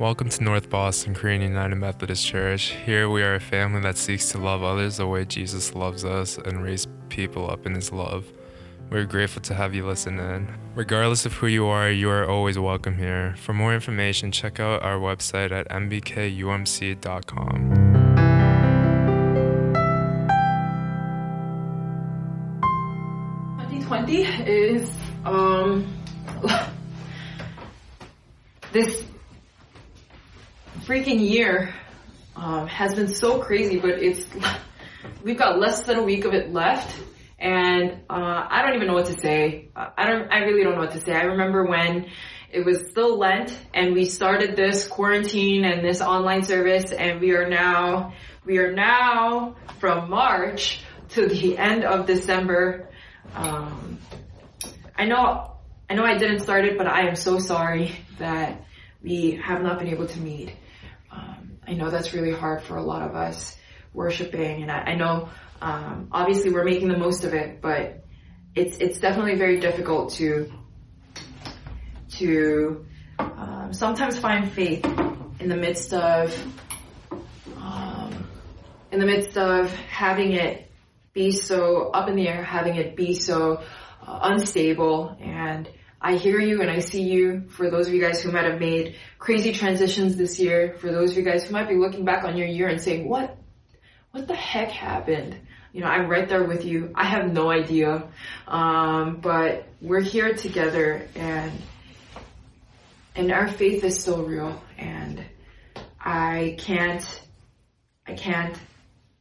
Welcome to North Boston Korean United Methodist Church. Here we are a family that seeks to love others the way Jesus loves us and raise people up in his love. We're grateful to have you listen in. Regardless of who you are, you are always welcome here. For more information, check out our website at nbkumc.com. 2020 is um this freaking year um, has been so crazy, but it's we've got less than a week of it left, and uh, I don't even know what to say. I don't. I really don't know what to say. I remember when it was still Lent, and we started this quarantine and this online service, and we are now we are now from March to the end of December. Um, I know I know I didn't start it, but I am so sorry that we have not been able to meet. I know that's really hard for a lot of us worshiping, and I, I know um, obviously we're making the most of it, but it's it's definitely very difficult to to um, sometimes find faith in the midst of um, in the midst of having it be so up in the air, having it be so uh, unstable. And I hear you and I see you for those of you guys who might have made crazy transitions this year, for those of you guys who might be looking back on your year and saying, what, what the heck happened? You know, I'm right there with you. I have no idea. Um, but we're here together and, and our faith is still real and I can't, I can't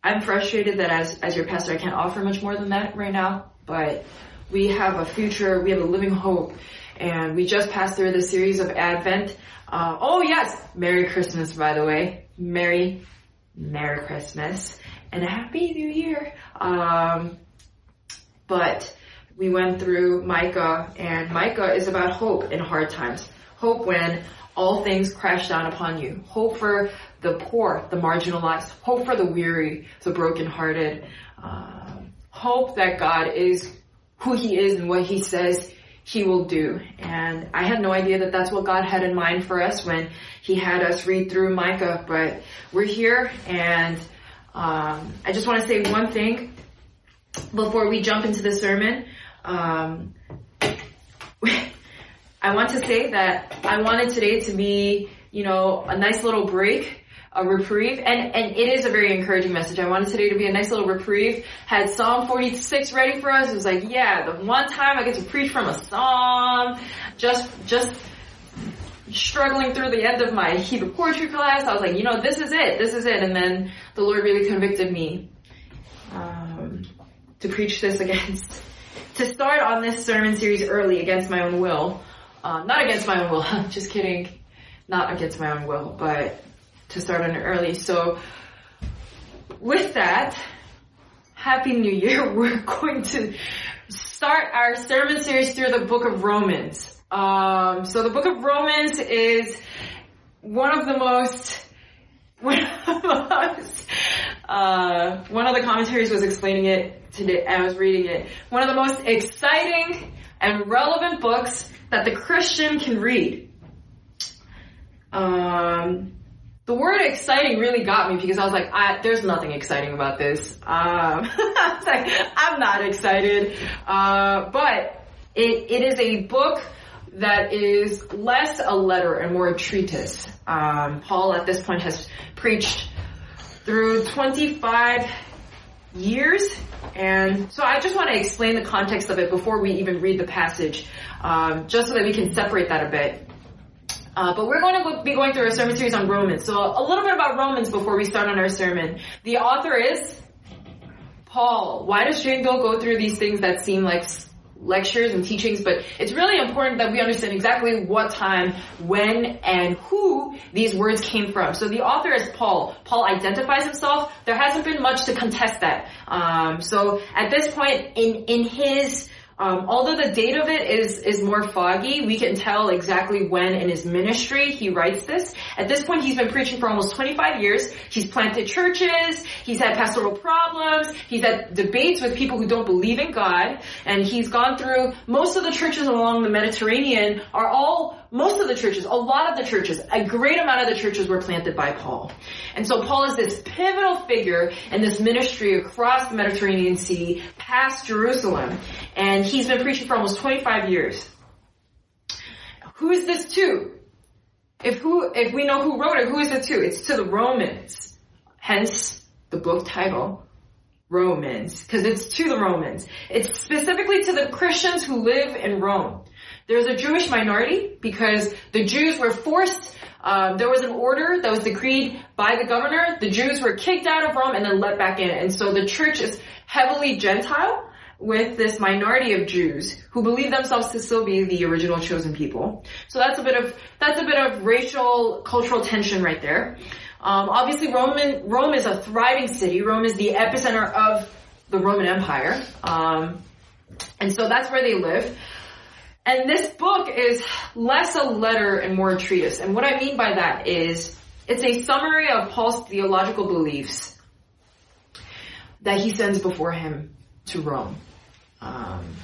I'm frustrated that as, as your pastor, I can't offer much more than that right now, but we have a future, we have a living hope, and we just passed through the series of Advent. Uh, oh yes, Merry Christmas, by the way. Merry, Merry Christmas, and a Happy New Year. Um, but we went through Micah, and Micah is about hope in hard times. Hope when all things crash down upon you. Hope for the poor, the marginalized. Hope for the weary, the brokenhearted. Um, hope that God is who He is and what He says He will do. And I had no idea that that's what God had in mind for us when He had us read through Micah. But we're here, and um, I just want to say one thing before we jump into the sermon. Um, I want to say that I wanted today to be, you know, a nice little break, a reprieve, and, and it is a very encouraging message. I wanted today to be a nice little reprieve. Had Psalm 46 ready for us. It was like, yeah, the one time I get to preach from a psalm, just, just struggling through the end of my Hebrew poetry class. I was like, you know, this is it, this is it. And then the Lord really convicted me, um, to preach this against, to start on this sermon series early against my own will. Uh, not against my own will, just kidding. Not against my own will, but to start on early. So, with that, Happy New Year. We're going to start our sermon series through the book of Romans. Um, so the book of Romans is one of the most, one of the most, uh, one of the commentaries was explaining it today, I was reading it. One of the most exciting and relevant books that the Christian can read. Um, the word exciting really got me because I was like, I, there's nothing exciting about this. Um, I was like, I'm not excited. Uh, but it, it is a book that is less a letter and more a treatise. Um, Paul at this point has preached through 25 years. And so I just want to explain the context of it before we even read the passage, um, just so that we can separate that a bit. Uh, but we're going to be going through a sermon series on Romans. So a little bit about Romans before we start on our sermon. The author is Paul. Why does Jane go through these things that seem like lectures and teachings, but it's really important that we understand exactly what time, when, and who these words came from. So the author is Paul. Paul identifies himself. There hasn't been much to contest that. Um, so at this point in in his um, although the date of it is is more foggy, we can tell exactly when in his ministry he writes this. At this point, he's been preaching for almost 25 years. He's planted churches. He's had pastoral problems. He's had debates with people who don't believe in God, and he's gone through most of the churches along the Mediterranean are all most of the churches, a lot of the churches, a great amount of the churches were planted by Paul. And so Paul is this pivotal figure in this ministry across the Mediterranean Sea, past Jerusalem. And he's been preaching for almost 25 years. Who is this to? If who, if we know who wrote it, who is it to? It's to the Romans. Hence the book title, Romans, because it's to the Romans. It's specifically to the Christians who live in Rome. There's a Jewish minority because the Jews were forced, um, there was an order that was decreed by the governor. The Jews were kicked out of Rome and then let back in. And so the church is heavily Gentile with this minority of Jews who believe themselves to still be the original chosen people. So that's a bit of, that's a bit of racial, cultural tension right there. Um, obviously Roman, Rome is a thriving city. Rome is the epicenter of the Roman Empire. Um, and so that's where they live. And this book is less a letter and more a treatise. And what I mean by that is it's a summary of Paul's theological beliefs that he sends before him to Rome. Um,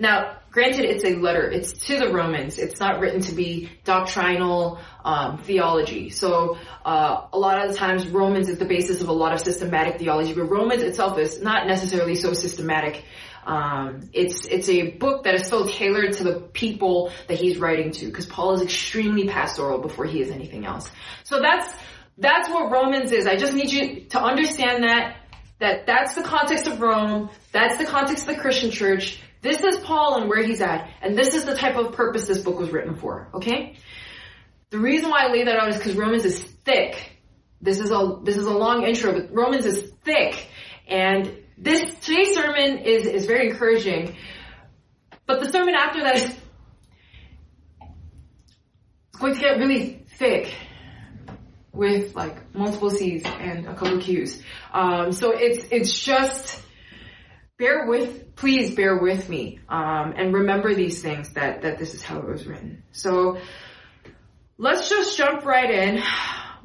now, granted, it's a letter. It's to the Romans. It's not written to be doctrinal um, theology. So uh, a lot of the times, Romans is the basis of a lot of systematic theology, but Romans itself is not necessarily so systematic. Um, it's it's a book that is so tailored to the people that he's writing to, because Paul is extremely pastoral before he is anything else. So that's that's what Romans is. I just need you to understand that that that's the context of Rome. That's the context of the Christian church. This is Paul and where he's at, and this is the type of purpose this book was written for. Okay. The reason why I lay that out is because Romans is thick. This is a this is a long intro, but Romans is thick, and this today's sermon is is very encouraging, but the sermon after that is going to get really thick with like multiple C's and a couple Q's. Um, so it's it's just bear with please bear with me um, and remember these things that that this is how it was written. So let's just jump right in.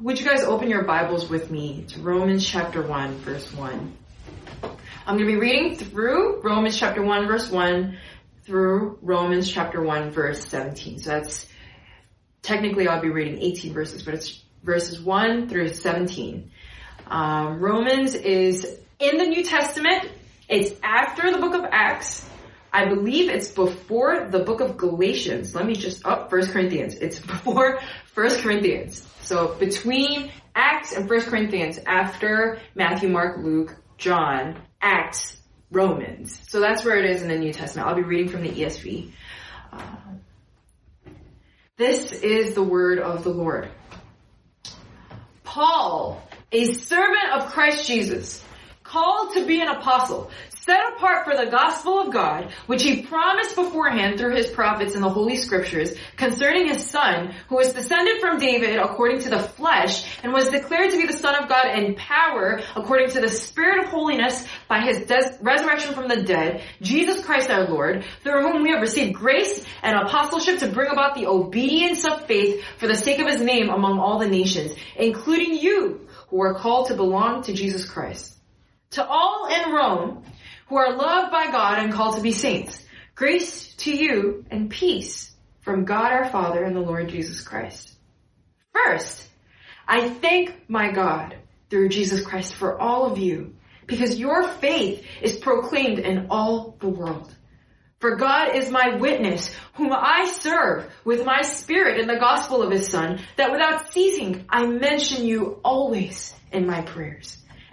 Would you guys open your Bibles with me to Romans chapter 1 verse 1. I'm going to be reading through Romans chapter 1 verse 1 through Romans chapter 1 verse 17. So that's technically I'll be reading 18 verses, but it's verses 1 through 17. Um, Romans is in the New Testament. It's after the book of Acts. I believe it's before the book of Galatians. Let me just, oh, First Corinthians. It's before First Corinthians. So between Acts and First Corinthians, after Matthew, Mark, Luke, John, Acts, Romans. So that's where it is in the New Testament. I'll be reading from the ESV. Uh, this is the word of the Lord. Paul, a servant of Christ Jesus, called to be an apostle, set apart for the gospel of God, which he promised beforehand through his prophets in the holy scriptures concerning his son, who was descended from David according to the flesh and was declared to be the son of God in power according to the spirit of holiness by his des- resurrection from the dead, Jesus Christ our Lord, through whom we have received grace and apostleship to bring about the obedience of faith for the sake of his name among all the nations, including you who are called to belong to Jesus Christ. To all in Rome, who are loved by God and called to be saints. Grace to you and peace from God our Father and the Lord Jesus Christ. First, I thank my God through Jesus Christ for all of you because your faith is proclaimed in all the world. For God is my witness, whom I serve with my spirit in the gospel of his son, that without ceasing I mention you always in my prayers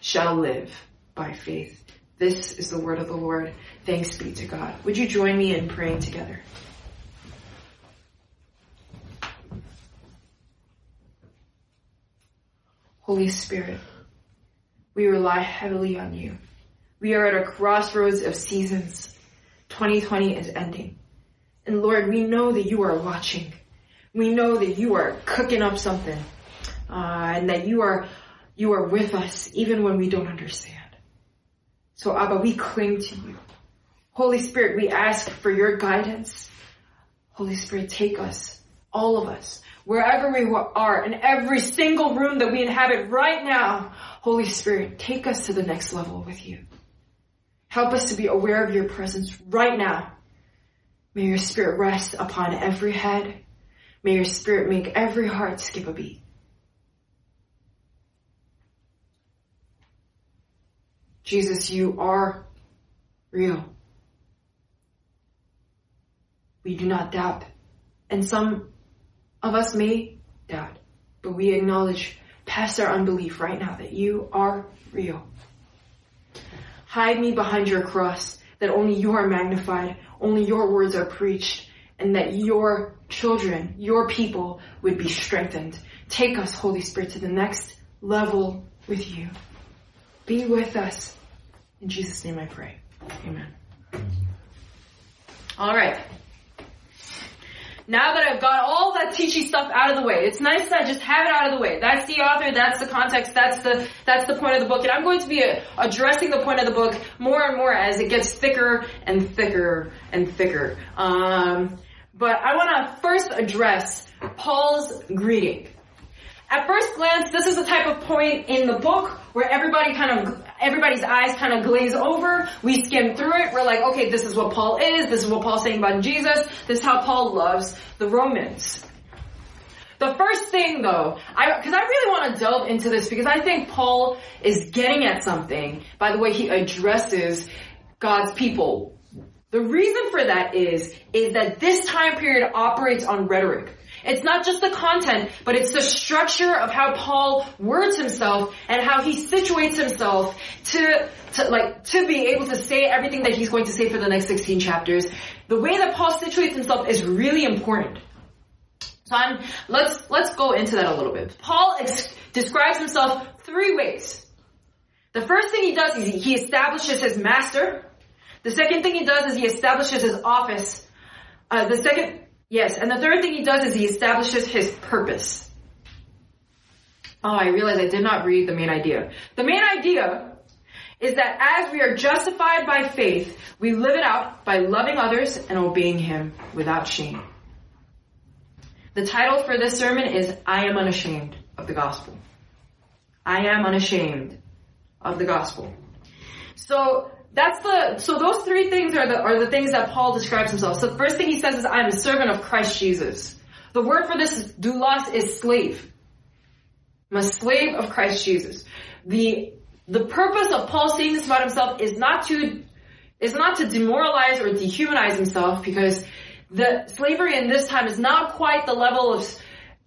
shall live by faith. This is the word of the Lord. Thanks be to God. Would you join me in praying together? Holy Spirit, we rely heavily on you. We are at a crossroads of seasons. 2020 is ending. And Lord, we know that you are watching. We know that you are cooking up something. Uh, and that you are, you are with us even when we don't understand. So Abba, we cling to you. Holy Spirit, we ask for your guidance. Holy Spirit, take us, all of us, wherever we are, in every single room that we inhabit right now. Holy Spirit, take us to the next level with you. Help us to be aware of your presence right now. May your spirit rest upon every head. May your spirit make every heart skip a beat. Jesus, you are real. We do not doubt. And some of us may doubt, but we acknowledge past our unbelief right now that you are real. Hide me behind your cross, that only you are magnified, only your words are preached, and that your children, your people would be strengthened. Take us, Holy Spirit, to the next level with you. Be with us. In Jesus' name I pray. Amen. All right now that I've got all that teachy stuff out of the way, it's nice that I just have it out of the way. That's the author, that's the context, that's the, that's the point of the book. And I'm going to be uh, addressing the point of the book more and more as it gets thicker and thicker and thicker. Um, but I want to first address Paul's greeting. At first glance, this is the type of point in the book where everybody kind of, everybody's eyes kind of glaze over. We skim through it. We're like, okay, this is what Paul is. This is what Paul's saying about Jesus. This is how Paul loves the Romans. The first thing though, I, cause I really want to delve into this because I think Paul is getting at something by the way he addresses God's people. The reason for that is, is that this time period operates on rhetoric. It's not just the content, but it's the structure of how Paul words himself and how he situates himself to, to like, to be able to say everything that he's going to say for the next 16 chapters. The way that Paul situates himself is really important. So I'm, let's, let's go into that a little bit. Paul ex- describes himself three ways. The first thing he does is he establishes his master. The second thing he does is he establishes his office. Uh, the second Yes, and the third thing he does is he establishes his purpose. Oh, I realize I did not read the main idea. The main idea is that as we are justified by faith, we live it out by loving others and obeying him without shame. The title for this sermon is I am unashamed of the gospel. I am unashamed of the gospel. So that's the so those three things are the are the things that Paul describes himself. So the first thing he says is I'm a servant of Christ Jesus. The word for this is doulos is slave. I'm a slave of Christ Jesus. The the purpose of Paul saying this about himself is not to is not to demoralize or dehumanize himself because the slavery in this time is not quite the level of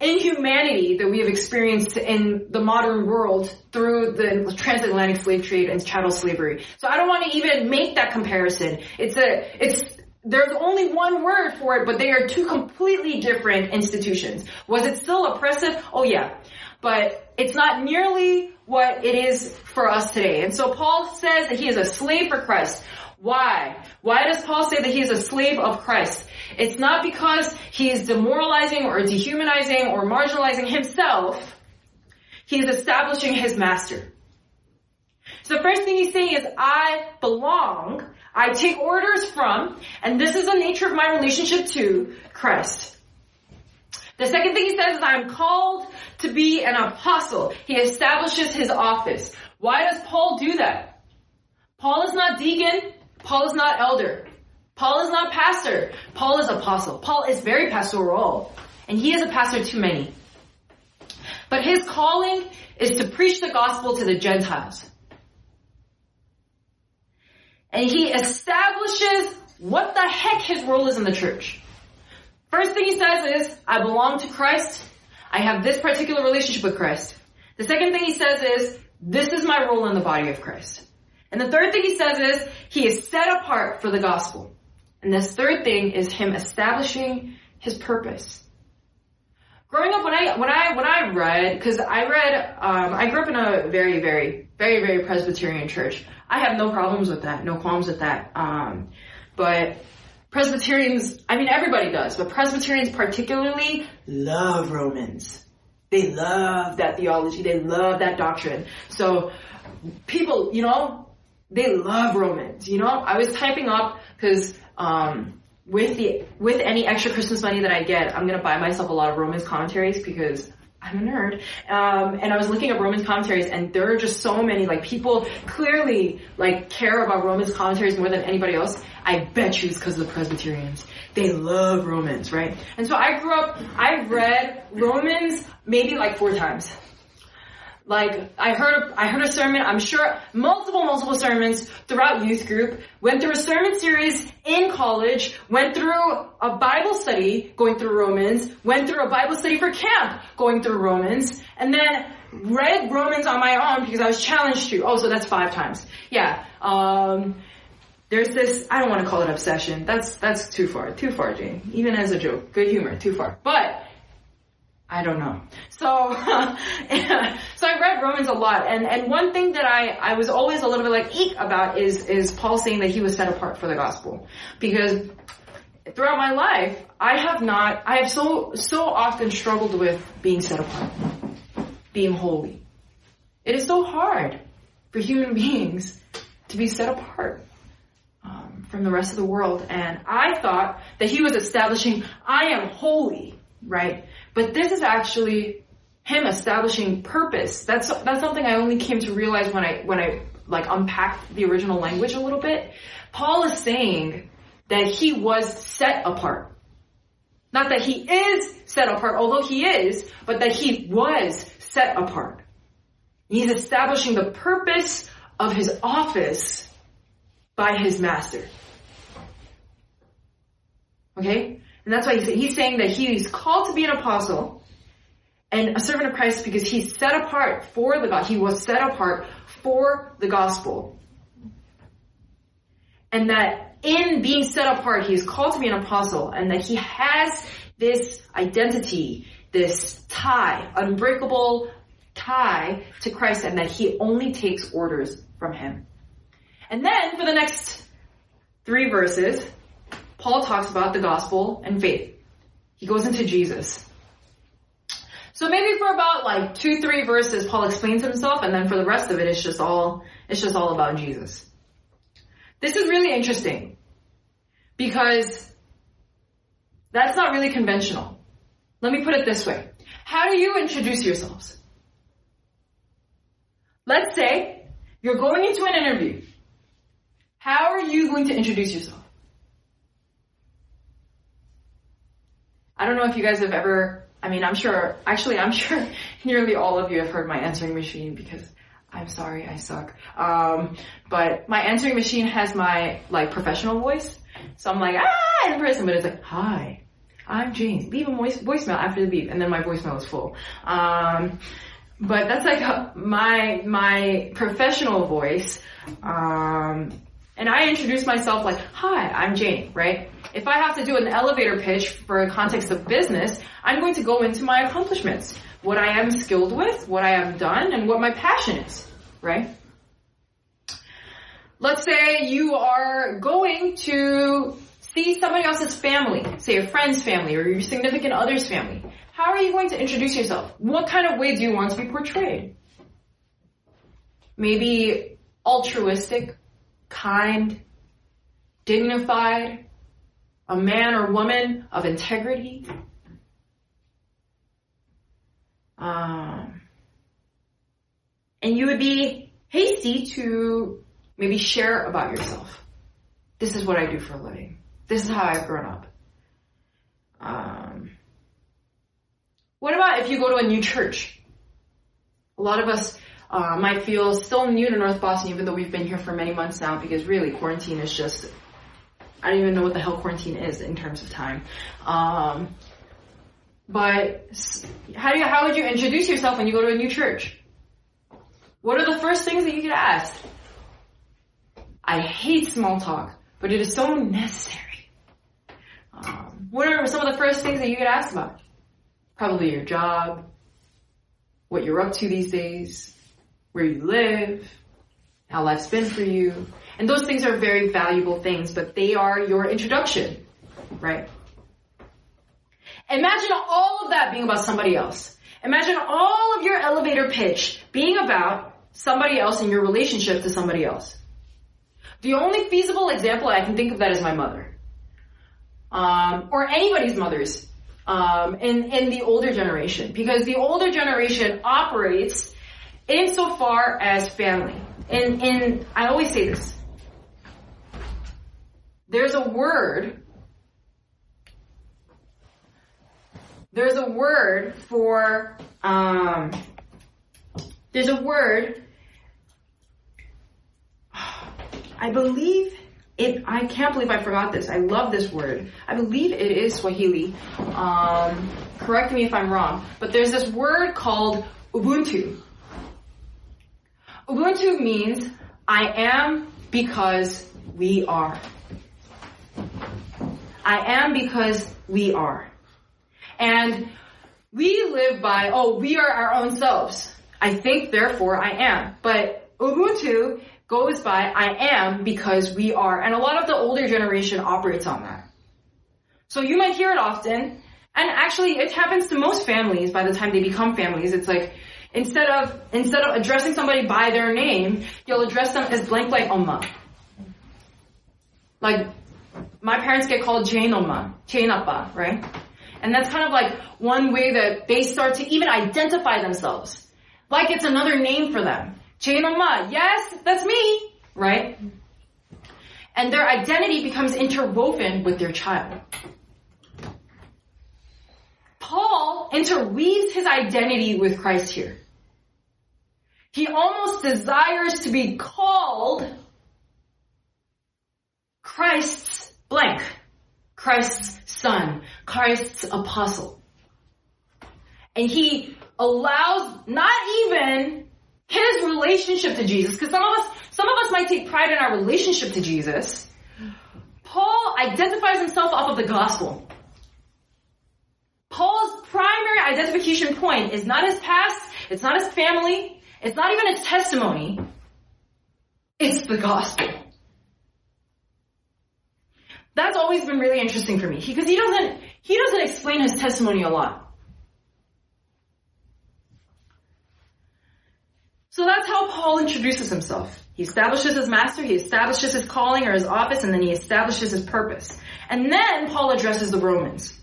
inhumanity that we have experienced in the modern world through the transatlantic slave trade and chattel slavery. So I don't want to even make that comparison. It's a, it's, there's only one word for it, but they are two completely different institutions. Was it still oppressive? Oh yeah. But it's not nearly what it is for us today. And so Paul says that he is a slave for Christ. Why? Why does Paul say that he is a slave of Christ? It's not because he is demoralizing or dehumanizing or marginalizing himself. He is establishing his master. So the first thing he's saying is, I belong, I take orders from, and this is the nature of my relationship to Christ. The second thing he says is, I'm called to be an apostle. He establishes his office. Why does Paul do that? Paul is not deacon. Paul is not elder. Paul is not pastor. Paul is apostle. Paul is very pastoral, and he is a pastor to many. But his calling is to preach the gospel to the Gentiles. And he establishes what the heck his role is in the church. First thing he says is, I belong to Christ. I have this particular relationship with Christ. The second thing he says is, this is my role in the body of Christ. And the third thing he says is, he is set apart for the gospel. And this third thing is him establishing his purpose. Growing up, when I when I when I read, because I read, um, I grew up in a very very very very Presbyterian church. I have no problems with that, no qualms with that. Um, but Presbyterians, I mean everybody does, but Presbyterians particularly love Romans. They love that theology. They love that doctrine. So people, you know, they love Romans. You know, I was typing up because um, with the with any extra Christmas money that I get, I'm gonna buy myself a lot of Romans commentaries because I'm a nerd. Um, and I was looking at Romans commentaries, and there are just so many. Like people clearly like care about Romans commentaries more than anybody else. I bet you it's because of the Presbyterians. They love Romans, right? And so I grew up. I read Romans maybe like four times. Like I heard, I heard a sermon. I'm sure multiple, multiple sermons throughout youth group. Went through a sermon series in college. Went through a Bible study going through Romans. Went through a Bible study for camp going through Romans, and then read Romans on my own because I was challenged to. Oh, so that's five times. Yeah. Um, there's this. I don't want to call it obsession. That's that's too far. Too far, Jane. Even as a joke, good humor. Too far. But I don't know. So, so I read Romans a lot, and and one thing that I I was always a little bit like eek about is is Paul saying that he was set apart for the gospel, because throughout my life I have not I have so so often struggled with being set apart, being holy. It is so hard for human beings to be set apart. Um, from the rest of the world, and I thought that he was establishing, I am holy, right? But this is actually him establishing purpose. That's that's something I only came to realize when I when I like unpacked the original language a little bit. Paul is saying that he was set apart. Not that he is set apart, although he is, but that he was set apart. He's establishing the purpose of his office by his master. Okay? And that's why he's, saying that he's called to be an apostle and a servant of Christ because he's set apart for the God. He was set apart for the gospel. And that in being set apart, he is called to be an apostle and that he has this identity, this tie, unbreakable tie to Christ and that he only takes orders from him. And then for the next three verses, Paul talks about the gospel and faith. He goes into Jesus. So maybe for about like two, three verses, Paul explains himself, and then for the rest of it, it's just all, it's just all about Jesus. This is really interesting because that's not really conventional. Let me put it this way. How do you introduce yourselves? Let's say you're going into an interview. How are you going to introduce yourself? I don't know if you guys have ever, I mean, I'm sure, actually, I'm sure nearly all of you have heard my answering machine because I'm sorry, I suck. Um, but my answering machine has my, like, professional voice. So I'm like, ah, in person, but it's like, hi, I'm Jane. Leave a voice, voicemail after the beep, and then my voicemail is full. Um, but that's like my, my professional voice. Um, and I introduce myself like, hi, I'm Jane, right? If I have to do an elevator pitch for a context of business, I'm going to go into my accomplishments, what I am skilled with, what I have done, and what my passion is, right? Let's say you are going to see somebody else's family, say a friend's family or your significant other's family. How are you going to introduce yourself? What kind of way do you want to be portrayed? Maybe altruistic, kind, dignified, a man or woman of integrity. Um, and you would be hasty to maybe share about yourself. This is what I do for a living. This is how I've grown up. Um, what about if you go to a new church? A lot of us uh, might feel still new to North Boston, even though we've been here for many months now, because really quarantine is just I don't even know what the hell quarantine is in terms of time. Um, but how do you, how would you introduce yourself when you go to a new church? What are the first things that you get asked? I hate small talk, but it is so necessary. Um, what are some of the first things that you get asked about? Probably your job, what you're up to these days, where you live, how life's been for you. And those things are very valuable things, but they are your introduction, right? Imagine all of that being about somebody else. Imagine all of your elevator pitch being about somebody else and your relationship to somebody else. The only feasible example I can think of that is my mother. Um, or anybody's mothers um, in, in the older generation. Because the older generation operates insofar as family. And, and I always say this. There's a word there's a word for um, there's a word I believe it I can't believe I forgot this. I love this word. I believe it is Swahili. Um, correct me if I'm wrong, but there's this word called Ubuntu. Ubuntu means I am because we are. I am because we are. And we live by, oh, we are our own selves. I think, therefore I am. But Ubuntu goes by, I am because we are. And a lot of the older generation operates on that. So you might hear it often. And actually, it happens to most families by the time they become families. It's like, instead of, instead of addressing somebody by their name, you'll address them as blank like Oma. Like, my parents get called Jane Oma, Jane Appa, right? And that's kind of like one way that they start to even identify themselves. Like it's another name for them. Jane Oma, yes, that's me, right? And their identity becomes interwoven with their child. Paul interweaves his identity with Christ here. He almost desires to be called Christ's blank. Christ's son, Christ's apostle. And he allows not even his relationship to Jesus, because some of us, some of us might take pride in our relationship to Jesus. Paul identifies himself off of the gospel. Paul's primary identification point is not his past, it's not his family, it's not even his testimony. It's the gospel. That's always been really interesting for me because he doesn't he doesn't explain his testimony a lot. So that's how Paul introduces himself. He establishes his master, he establishes his calling or his office, and then he establishes his purpose. And then Paul addresses the Romans.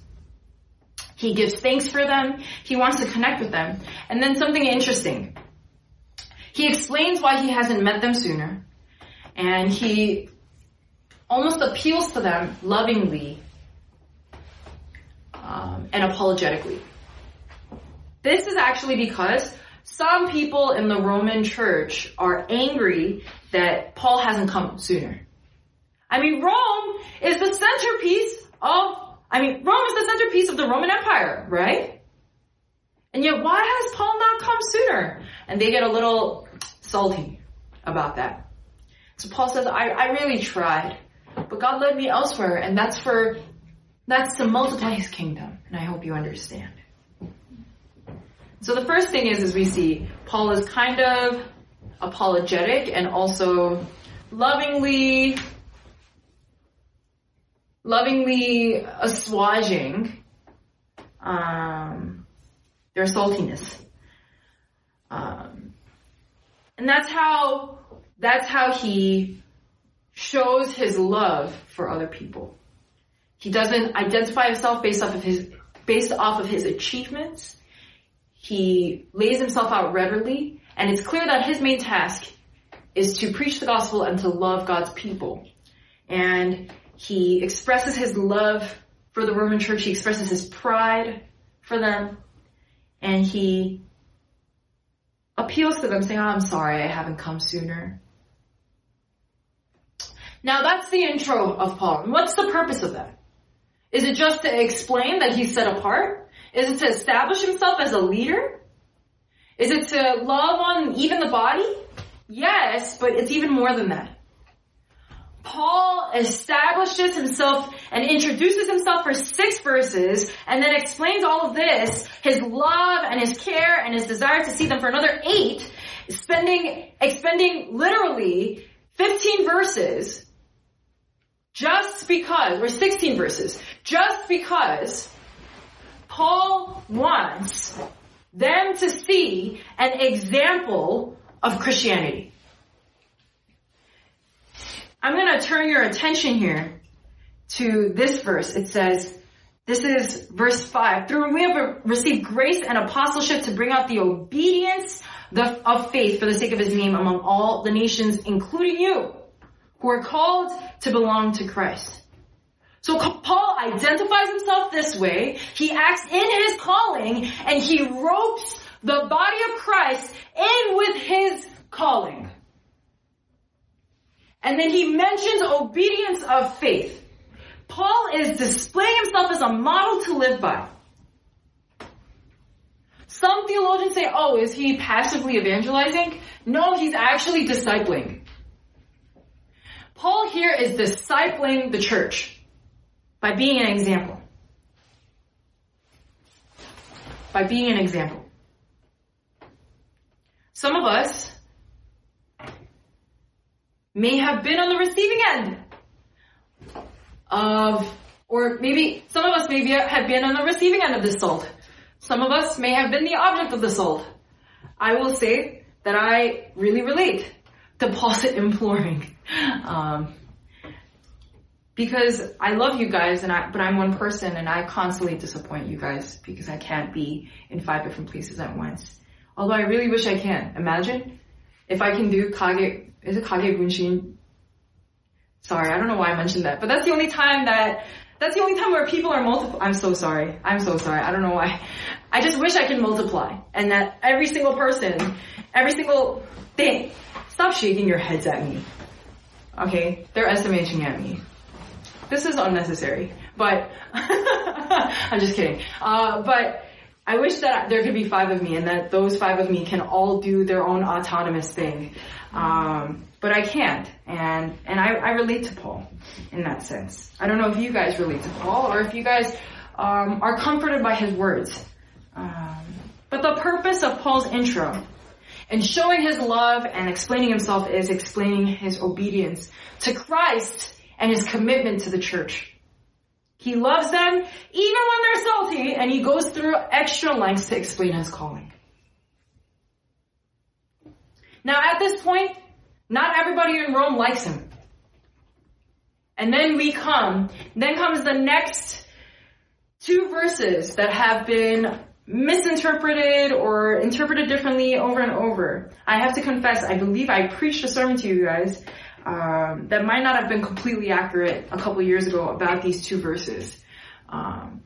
He gives thanks for them, he wants to connect with them. And then something interesting. He explains why he hasn't met them sooner. And he almost appeals to them lovingly um, and apologetically. This is actually because some people in the Roman church are angry that Paul hasn't come sooner. I mean, Rome is the centerpiece of, I mean, Rome is the centerpiece of the Roman Empire, right? And yet, why has Paul not come sooner? And they get a little salty about that. So Paul says, I, I really tried. But God led me elsewhere, and that's for, that's to multiply His kingdom. And I hope you understand. So the first thing is, as we see, Paul is kind of apologetic and also lovingly, lovingly assuaging um, their saltiness. Um, and that's how that's how he shows his love for other people. He doesn't identify himself based off of his, based off of his achievements. He lays himself out readily, and it's clear that his main task is to preach the gospel and to love God's people. And he expresses his love for the Roman church. He expresses his pride for them. And he appeals to them saying, oh, I'm sorry I haven't come sooner. Now that's the intro of Paul. And what's the purpose of that? Is it just to explain that he's set apart? Is it to establish himself as a leader? Is it to love on even the body? Yes, but it's even more than that. Paul establishes himself and introduces himself for six verses and then explains all of this, his love and his care and his desire to see them for another eight, spending, expending literally 15 verses just because, or 16 verses, just because Paul wants them to see an example of Christianity. I'm going to turn your attention here to this verse. It says, this is verse 5. Through we have received grace and apostleship to bring out the obedience of faith for the sake of his name among all the nations, including you, who are called to belong to Christ. So Paul identifies himself this way. He acts in his calling and he ropes the body of Christ in with his calling. And then he mentions obedience of faith. Paul is displaying himself as a model to live by. Some theologians say, oh, is he passively evangelizing? No, he's actually discipling. Paul here is discipling the church by being an example. By being an example. Some of us may have been on the receiving end of, or maybe some of us maybe have been on the receiving end of this salt. Some of us may have been the object of the salt. I will say that I really relate Paul's imploring. Um, because I love you guys and I, but I'm one person and I constantly disappoint you guys because I can't be in five different places at once. Although I really wish I can. Imagine if I can do Kage, is it Kage Bunshin? Sorry, I don't know why I mentioned that, but that's the only time that, that's the only time where people are multiple, I'm so sorry. I'm so sorry. I don't know why. I just wish I could multiply and that every single person, every single thing, stop shaking your heads at me. Okay? They're estimating at me. This is unnecessary, but I'm just kidding. Uh, but I wish that there could be five of me and that those five of me can all do their own autonomous thing. Um, but I can't. And, and I, I relate to Paul in that sense. I don't know if you guys relate to Paul or if you guys um, are comforted by his words. Um, but the purpose of Paul's intro and showing his love and explaining himself is explaining his obedience to Christ and his commitment to the church. He loves them even when they're salty and he goes through extra lengths to explain his calling. Now at this point, not everybody in Rome likes him. And then we come, then comes the next two verses that have been misinterpreted or interpreted differently over and over. I have to confess, I believe I preached a sermon to you guys um, that might not have been completely accurate a couple years ago about these two verses. Um,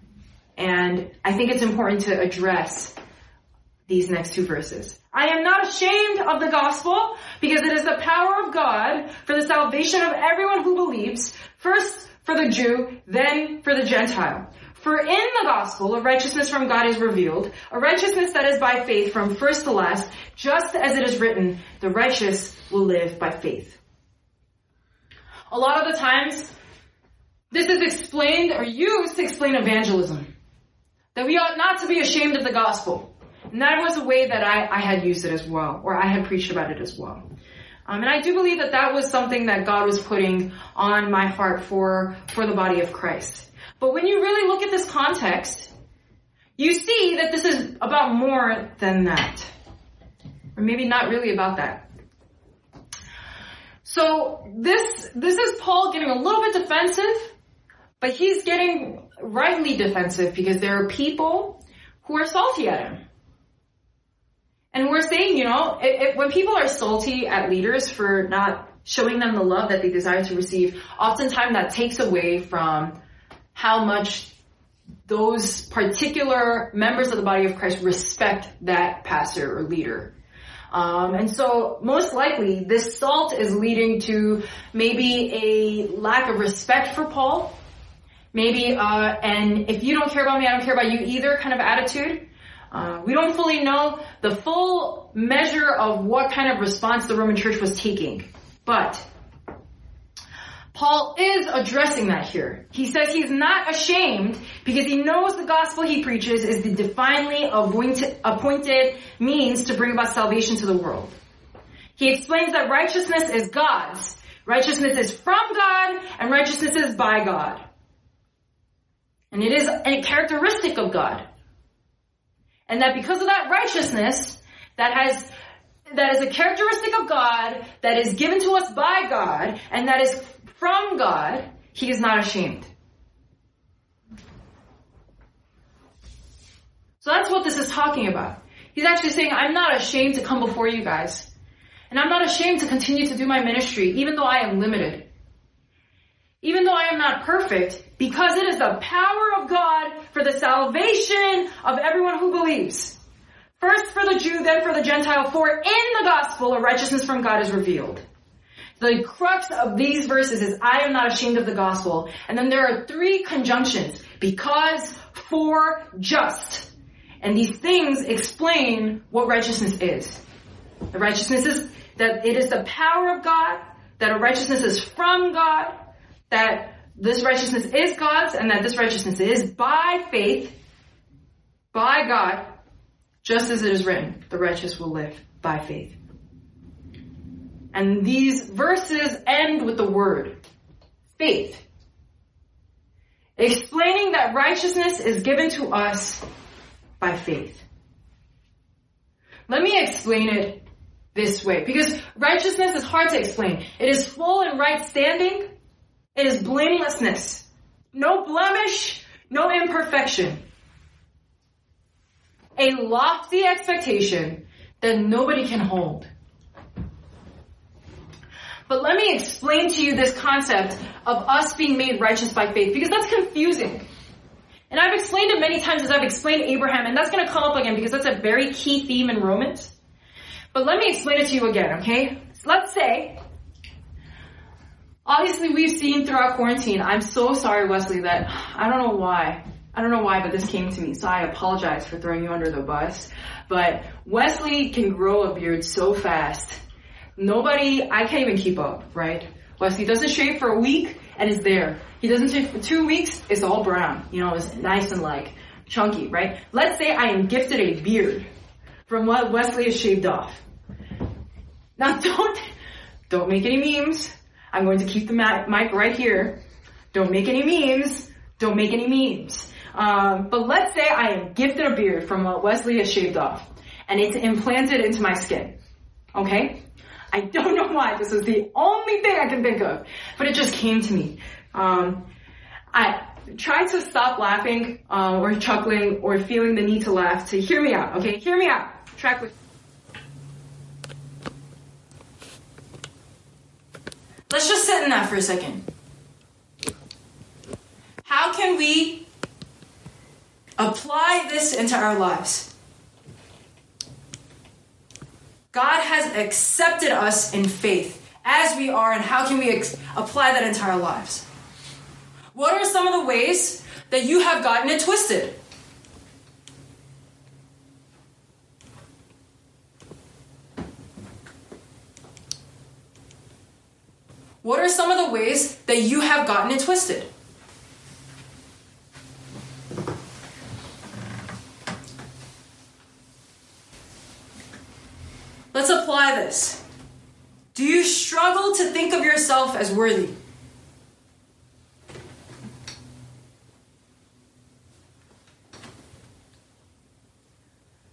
and I think it's important to address these next two verses. I am not ashamed of the gospel because it is the power of God for the salvation of everyone who believes, first for the Jew, then for the Gentile. For in the gospel, a righteousness from God is revealed, a righteousness that is by faith from first to last, just as it is written, the righteous will live by faith. A lot of the times, this is explained or used to explain evangelism. That we ought not to be ashamed of the gospel. And that was a way that I, I had used it as well, or I had preached about it as well. Um, and I do believe that that was something that God was putting on my heart for, for the body of Christ. But when you really look at this context, you see that this is about more than that. Or maybe not really about that. So this, this is Paul getting a little bit defensive, but he's getting rightly defensive because there are people who are salty at him. And we're saying, you know, it, it, when people are salty at leaders for not showing them the love that they desire to receive, oftentimes that takes away from how much those particular members of the body of Christ respect that pastor or leader. Um, and so most likely this salt is leading to maybe a lack of respect for Paul. Maybe, uh, and if you don't care about me, I don't care about you either kind of attitude. Uh, we don't fully know the full measure of what kind of response the Roman church was taking. But Paul is addressing that here. He says he's not ashamed because he knows the gospel he preaches is the divinely appointed means to bring about salvation to the world. He explains that righteousness is God's. Righteousness is from God and righteousness is by God. And it is a characteristic of God. And that because of that righteousness that has that is a characteristic of God that is given to us by God and that is from God, he is not ashamed. So that's what this is talking about. He's actually saying, I'm not ashamed to come before you guys. And I'm not ashamed to continue to do my ministry, even though I am limited. Even though I am not perfect, because it is the power of God for the salvation of everyone who believes. First for the Jew, then for the Gentile, for in the gospel a righteousness from God is revealed. The crux of these verses is I am not ashamed of the gospel. And then there are three conjunctions. Because, for, just. And these things explain what righteousness is. The righteousness is that it is the power of God, that a righteousness is from God, that this righteousness is God's, and that this righteousness is by faith, by God, just as it is written, the righteous will live by faith. And these verses end with the word faith. Explaining that righteousness is given to us by faith. Let me explain it this way, because righteousness is hard to explain. It is full and right standing. It is blamelessness. No blemish, no imperfection. A lofty expectation that nobody can hold. But let me explain to you this concept of us being made righteous by faith because that's confusing. And I've explained it many times as I've explained Abraham, and that's going to come up again because that's a very key theme in Romans. But let me explain it to you again, okay? Let's say, obviously we've seen throughout quarantine, I'm so sorry, Wesley, that I don't know why. I don't know why, but this came to me, so I apologize for throwing you under the bus. But Wesley can grow a beard so fast Nobody, I can't even keep up, right? Wesley doesn't shave for a week and it's there. He doesn't shave for two weeks, it's all brown. You know, it's nice and like chunky, right? Let's say I am gifted a beard from what Wesley has shaved off. Now don't, don't make any memes. I'm going to keep the mic right here. Don't make any memes. Don't make any memes. Um, but let's say I am gifted a beard from what Wesley has shaved off and it's implanted into my skin. Okay? I don't know why. This is the only thing I can think of, but it just came to me. Um, I try to stop laughing uh, or chuckling or feeling the need to laugh to hear me out. Okay, hear me out. Track with. Let's just sit in that for a second. How can we apply this into our lives? God has accepted us in faith as we are, and how can we ex- apply that into our lives? What are some of the ways that you have gotten it twisted? What are some of the ways that you have gotten it twisted? Let's apply this. Do you struggle to think of yourself as worthy?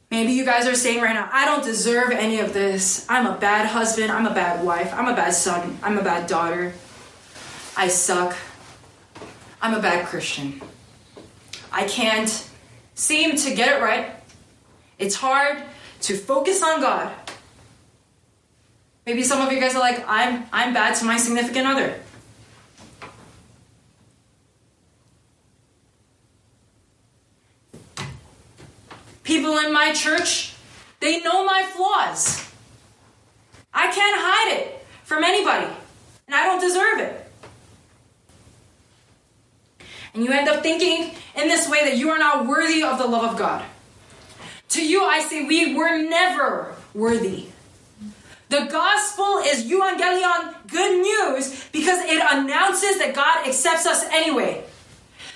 Maybe you guys are saying right now, I don't deserve any of this. I'm a bad husband. I'm a bad wife. I'm a bad son. I'm a bad daughter. I suck. I'm a bad Christian. I can't seem to get it right. It's hard to focus on God Maybe some of you guys are like, I'm, I'm bad to my significant other. People in my church, they know my flaws. I can't hide it from anybody, and I don't deserve it. And you end up thinking in this way that you are not worthy of the love of God. To you, I say, we were never worthy. The gospel is euangelion, good news, because it announces that God accepts us anyway.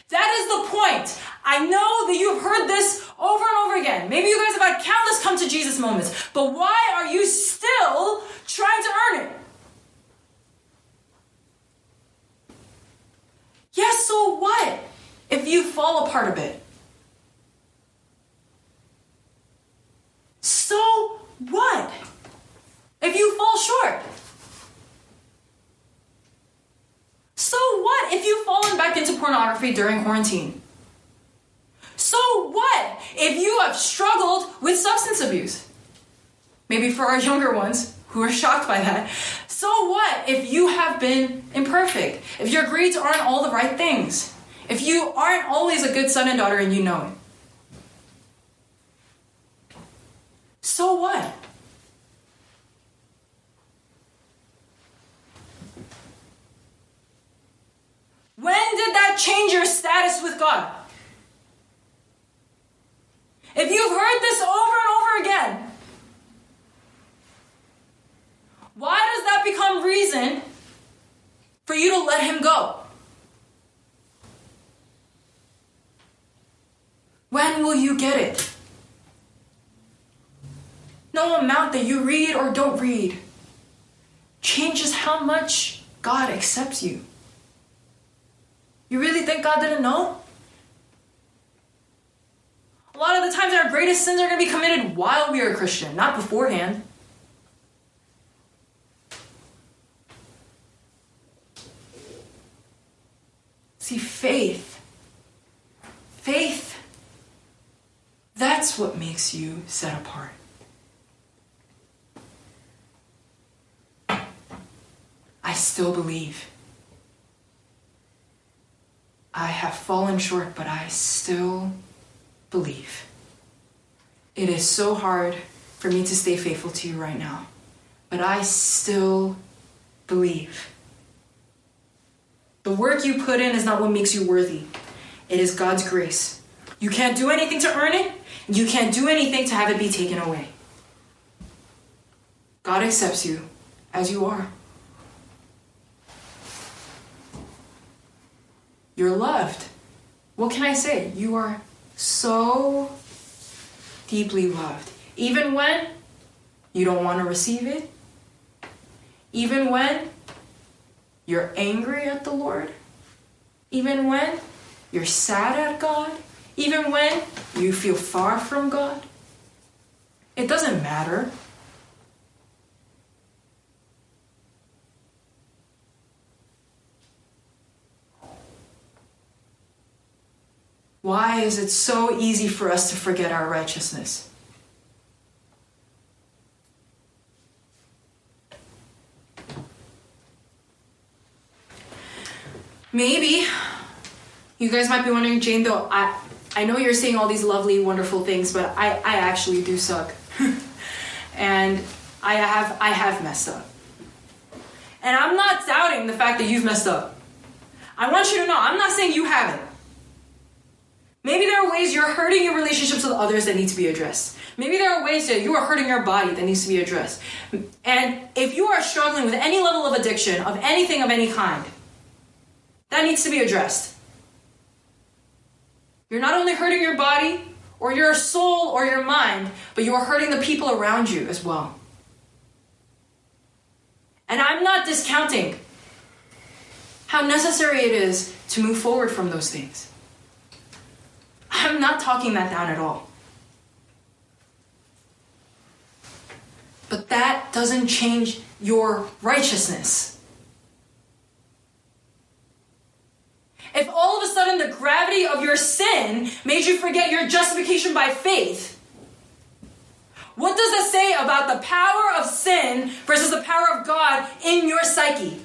That is the point. I know that you've heard this over and over again. Maybe you guys have had countless come to Jesus moments, but why are you still trying to earn it? Yes, so what if you fall apart a bit? So what if you fall short? So what if you've fallen back into pornography during quarantine? So what if you have struggled with substance abuse? Maybe for our younger ones who are shocked by that. So what if you have been imperfect? If your grades aren't all the right things? If you aren't always a good son and daughter and you know it? So what? When did that change your status with God? If you've heard this over and over again, why does that become reason for you to let him go? When will you get it? No amount that you read or don't read changes how much God accepts you. You really think God didn't know? A lot of the times, our greatest sins are going to be committed while we are a Christian, not beforehand. See, faith, faith, that's what makes you set apart. I still believe. I have fallen short, but I still believe. It is so hard for me to stay faithful to you right now, but I still believe. The work you put in is not what makes you worthy, it is God's grace. You can't do anything to earn it, you can't do anything to have it be taken away. God accepts you as you are. You're loved. What can I say? You are so deeply loved. Even when you don't want to receive it, even when you're angry at the Lord, even when you're sad at God, even when you feel far from God, it doesn't matter. Why is it so easy for us to forget our righteousness? Maybe you guys might be wondering, Jane, though, I, I know you're saying all these lovely, wonderful things, but I, I actually do suck. and I have I have messed up. And I'm not doubting the fact that you've messed up. I want you to know, I'm not saying you haven't. Maybe there are ways you're hurting your relationships with others that need to be addressed. Maybe there are ways that you are hurting your body that needs to be addressed. And if you are struggling with any level of addiction, of anything of any kind, that needs to be addressed. You're not only hurting your body or your soul or your mind, but you are hurting the people around you as well. And I'm not discounting how necessary it is to move forward from those things. I'm not talking that down at all. But that doesn't change your righteousness. If all of a sudden the gravity of your sin made you forget your justification by faith, what does that say about the power of sin versus the power of God in your psyche?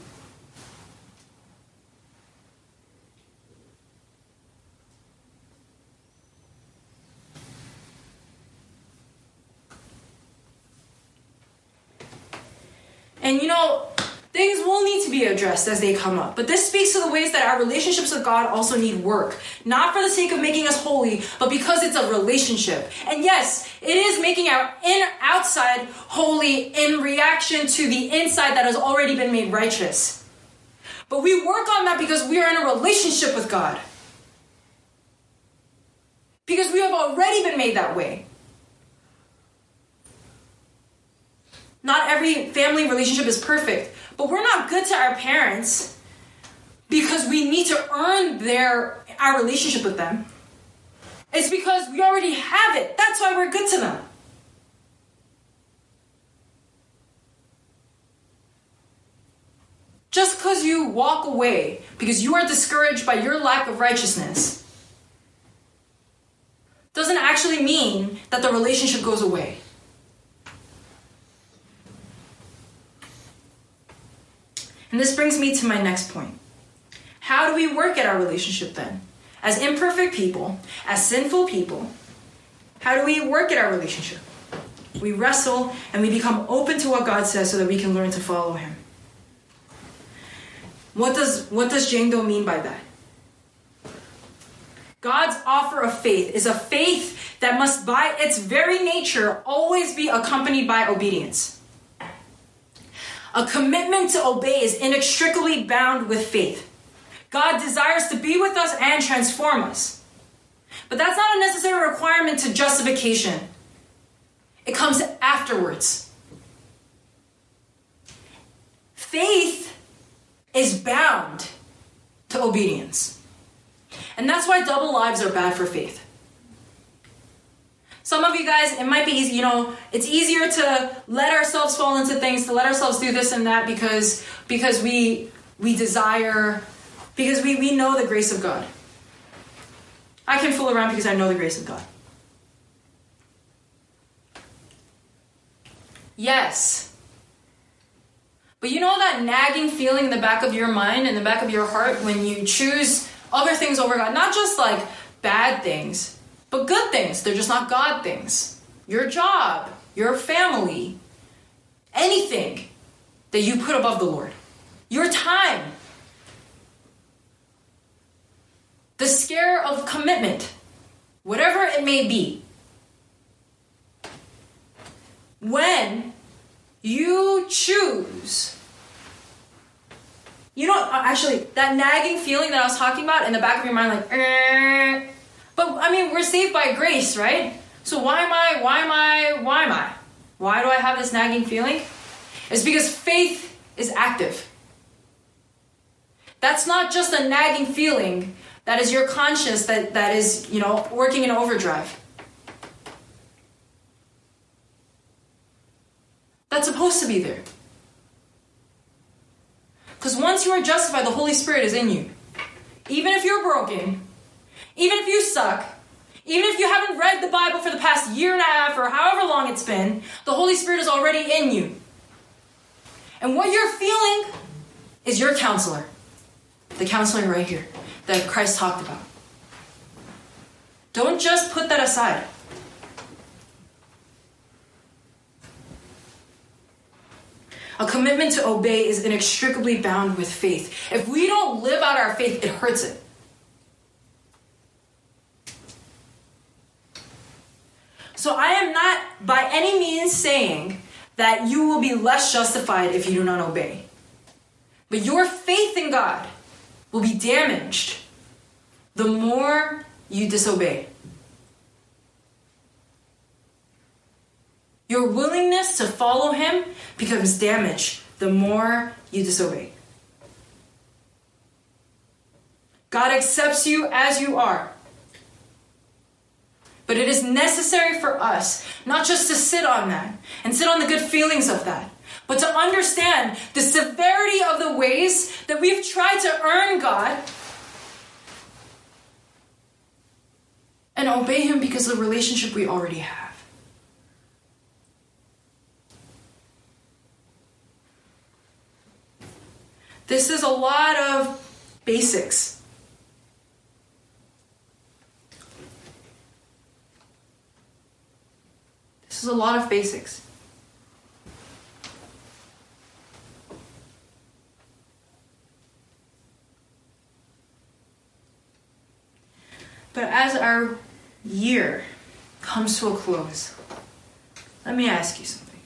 And you know, things will need to be addressed as they come up. But this speaks to the ways that our relationships with God also need work. Not for the sake of making us holy, but because it's a relationship. And yes, it is making our inner outside holy in reaction to the inside that has already been made righteous. But we work on that because we are in a relationship with God. Because we have already been made that way. Not every family relationship is perfect, but we're not good to our parents because we need to earn their our relationship with them. It's because we already have it. That's why we're good to them. Just because you walk away because you are discouraged by your lack of righteousness doesn't actually mean that the relationship goes away. And this brings me to my next point. How do we work at our relationship then? As imperfect people, as sinful people, how do we work at our relationship? We wrestle and we become open to what God says so that we can learn to follow Him. What does what does Jane Doe mean by that? God's offer of faith is a faith that must by its very nature always be accompanied by obedience. A commitment to obey is inextricably bound with faith. God desires to be with us and transform us. But that's not a necessary requirement to justification. It comes afterwards. Faith is bound to obedience. And that's why double lives are bad for faith. Some of you guys, it might be easy, you know, it's easier to let ourselves fall into things, to let ourselves do this and that because because we we desire because we, we know the grace of God. I can fool around because I know the grace of God. Yes. But you know that nagging feeling in the back of your mind, in the back of your heart, when you choose other things over God? Not just like bad things, but good things. They're just not God things. Your job, your family, anything that you put above the Lord. Your time. The scare of commitment, whatever it may be. When you choose you know, actually, that nagging feeling that I was talking about in the back of your mind, like, eh, but I mean, we're saved by grace, right? So why am I, why am I, why am I? Why do I have this nagging feeling? It's because faith is active. That's not just a nagging feeling. That is your conscience that, that is, you know, working in overdrive. That's supposed to be there. Because once you are justified, the Holy Spirit is in you. Even if you're broken, even if you suck, even if you haven't read the Bible for the past year and a half or however long it's been, the Holy Spirit is already in you. And what you're feeling is your counselor. The counselor right here that Christ talked about. Don't just put that aside. A commitment to obey is inextricably bound with faith. If we don't live out our faith, it hurts it. So I am not by any means saying that you will be less justified if you do not obey. But your faith in God will be damaged the more you disobey. Your willingness to follow Him becomes damaged the more you disobey. God accepts you as you are. But it is necessary for us not just to sit on that and sit on the good feelings of that, but to understand the severity of the ways that we've tried to earn God and obey Him because of the relationship we already have. This is a lot of basics. This is a lot of basics. But as our year comes to a close, let me ask you something.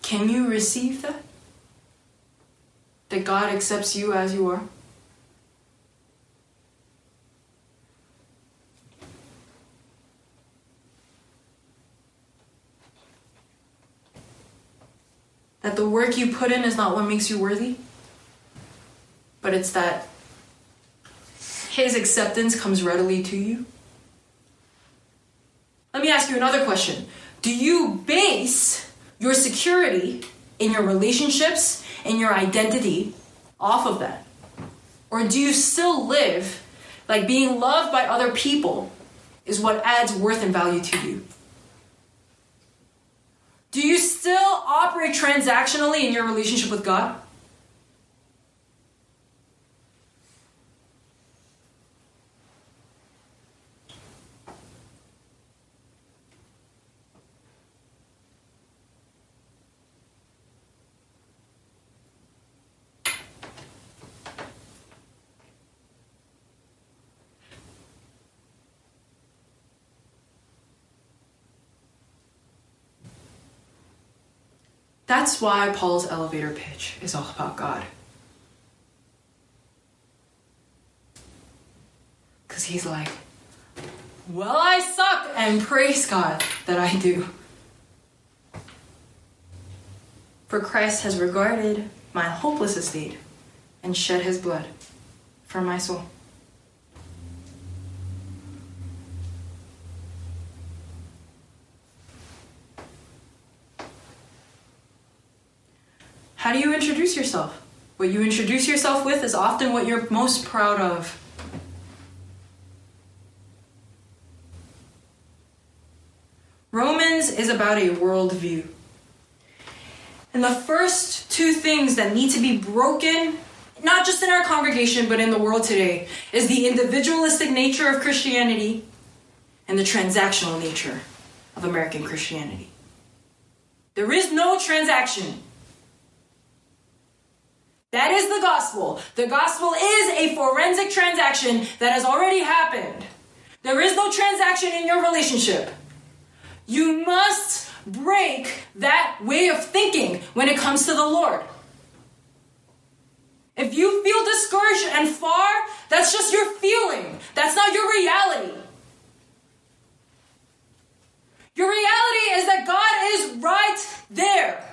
Can you receive that? That God accepts you as you are? The work you put in is not what makes you worthy, but it's that His acceptance comes readily to you? Let me ask you another question. Do you base your security in your relationships and your identity off of that? Or do you still live like being loved by other people is what adds worth and value to you? Do you still operate transactionally in your relationship with God? That's why Paul's elevator pitch is all about God. Because he's like, well, I suck, and praise God that I do. For Christ has regarded my hopeless estate and shed his blood for my soul. How do you introduce yourself? What you introduce yourself with is often what you're most proud of. Romans is about a worldview. And the first two things that need to be broken, not just in our congregation, but in the world today, is the individualistic nature of Christianity and the transactional nature of American Christianity. There is no transaction. That is the gospel. The gospel is a forensic transaction that has already happened. There is no transaction in your relationship. You must break that way of thinking when it comes to the Lord. If you feel discouraged and far, that's just your feeling. That's not your reality. Your reality is that God is right there.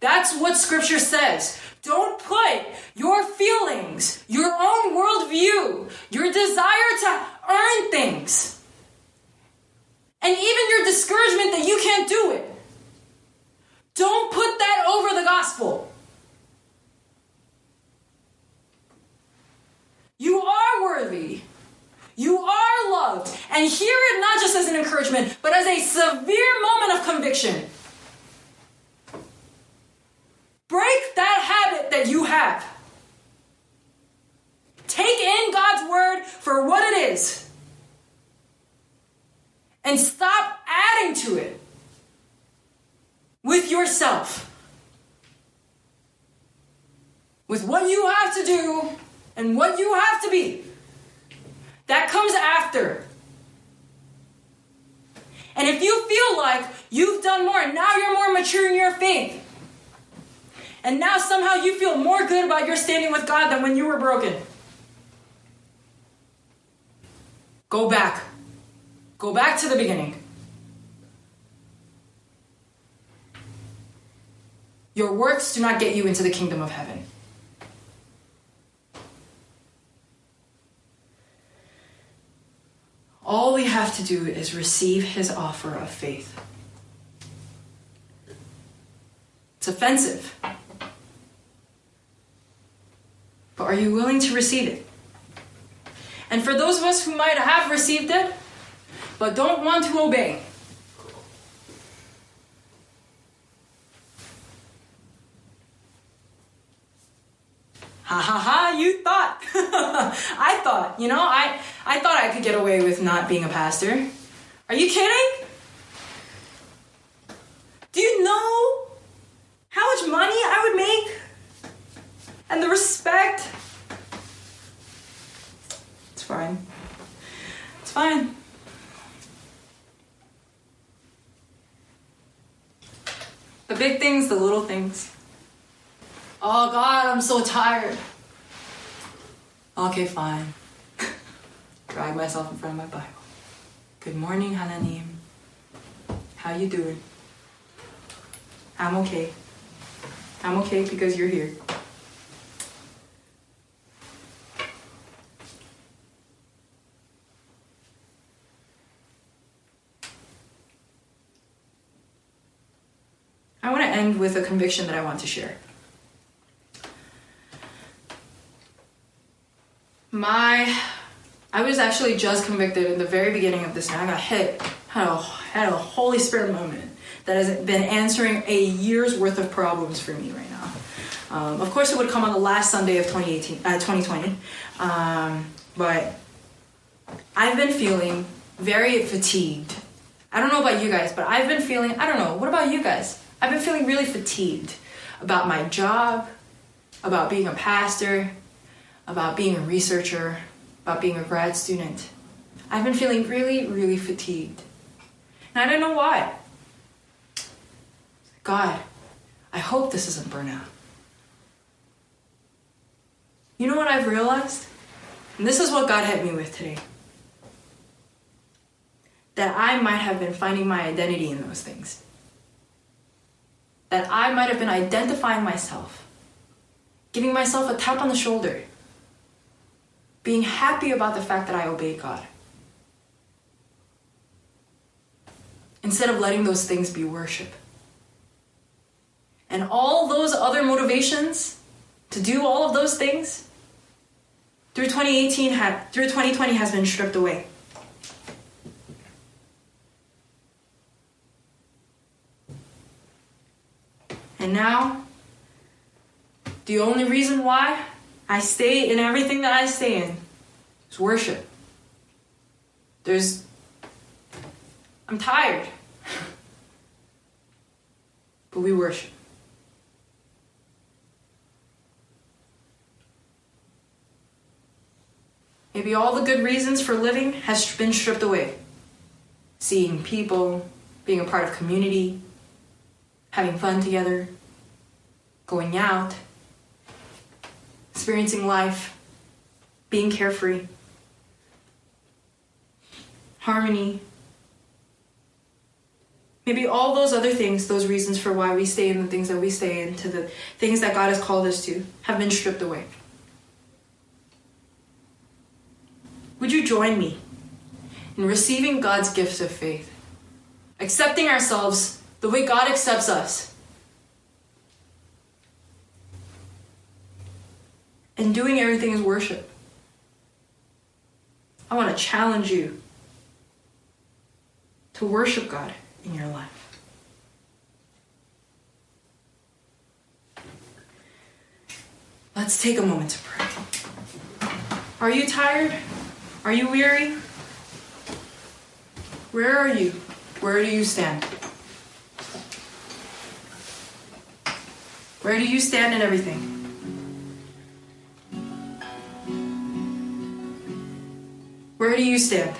That's what scripture says. Don't put your feelings, your own worldview, your desire to earn things, and even your discouragement that you can't do it. Don't put that over the gospel. You are worthy. You are loved. And hear it not just as an encouragement, but as a severe moment of conviction. Break that habit that you have. Take in God's word for what it is. And stop adding to it with yourself. With what you have to do and what you have to be. That comes after. And if you feel like you've done more, and now you're more mature in your faith. And now somehow you feel more good about your standing with God than when you were broken. Go back. Go back to the beginning. Your works do not get you into the kingdom of heaven. All we have to do is receive his offer of faith. It's offensive. But are you willing to receive it? And for those of us who might have received it, but don't want to obey, ha ha ha you thought i thought you know i i thought i could get away with not being a pastor Are you kidding? Do you know how much money I would make? And the respect? It's fine. It's fine. The big things, the little things. Oh God, I'm so tired. Okay, fine. Drag myself in front of my Bible. Good morning, Hananim. How you doing? I'm okay. I'm okay because you're here. End with a conviction that I want to share. My, I was actually just convicted in the very beginning of this, and I got hit, had a, had a Holy Spirit moment that has been answering a year's worth of problems for me right now. Um, of course, it would come on the last Sunday of 2018, uh, 2020, um, but I've been feeling very fatigued. I don't know about you guys, but I've been feeling, I don't know, what about you guys? I've been feeling really fatigued about my job, about being a pastor, about being a researcher, about being a grad student. I've been feeling really, really fatigued. And I don't know why. God, I hope this isn't burnout. You know what I've realized? And this is what God hit me with today. That I might have been finding my identity in those things. That I might have been identifying myself, giving myself a tap on the shoulder, being happy about the fact that I obeyed God. Instead of letting those things be worship. And all those other motivations to do all of those things through 2018 had through 2020 has been stripped away. And now the only reason why I stay in everything that I stay in is worship. There's I'm tired. but we worship. Maybe all the good reasons for living has been stripped away. Seeing people, being a part of community, having fun together, going out, experiencing life, being carefree, harmony. Maybe all those other things, those reasons for why we stay in the things that we stay in, to the things that God has called us to, have been stripped away. Would you join me in receiving God's gift of faith? Accepting ourselves the way God accepts us. And doing everything as worship. I want to challenge you to worship God in your life. Let's take a moment to pray. Are you tired? Are you weary? Where are you? Where do you stand? Where do you stand in everything? Where do you stand?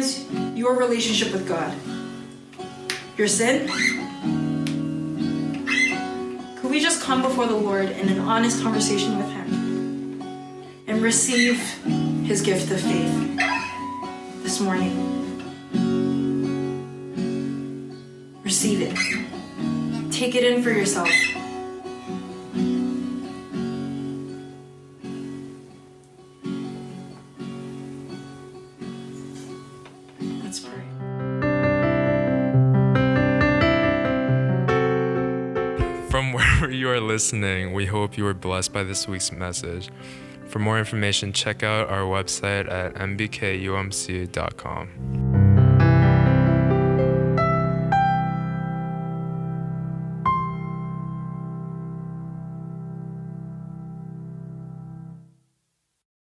Defines your relationship with God? Your sin? Could we just come before the Lord in an honest conversation with Him and receive His gift of faith this morning? Receive it. take it in for yourself. Hope you were blessed by this week's message. For more information, check out our website at nbkumc.com.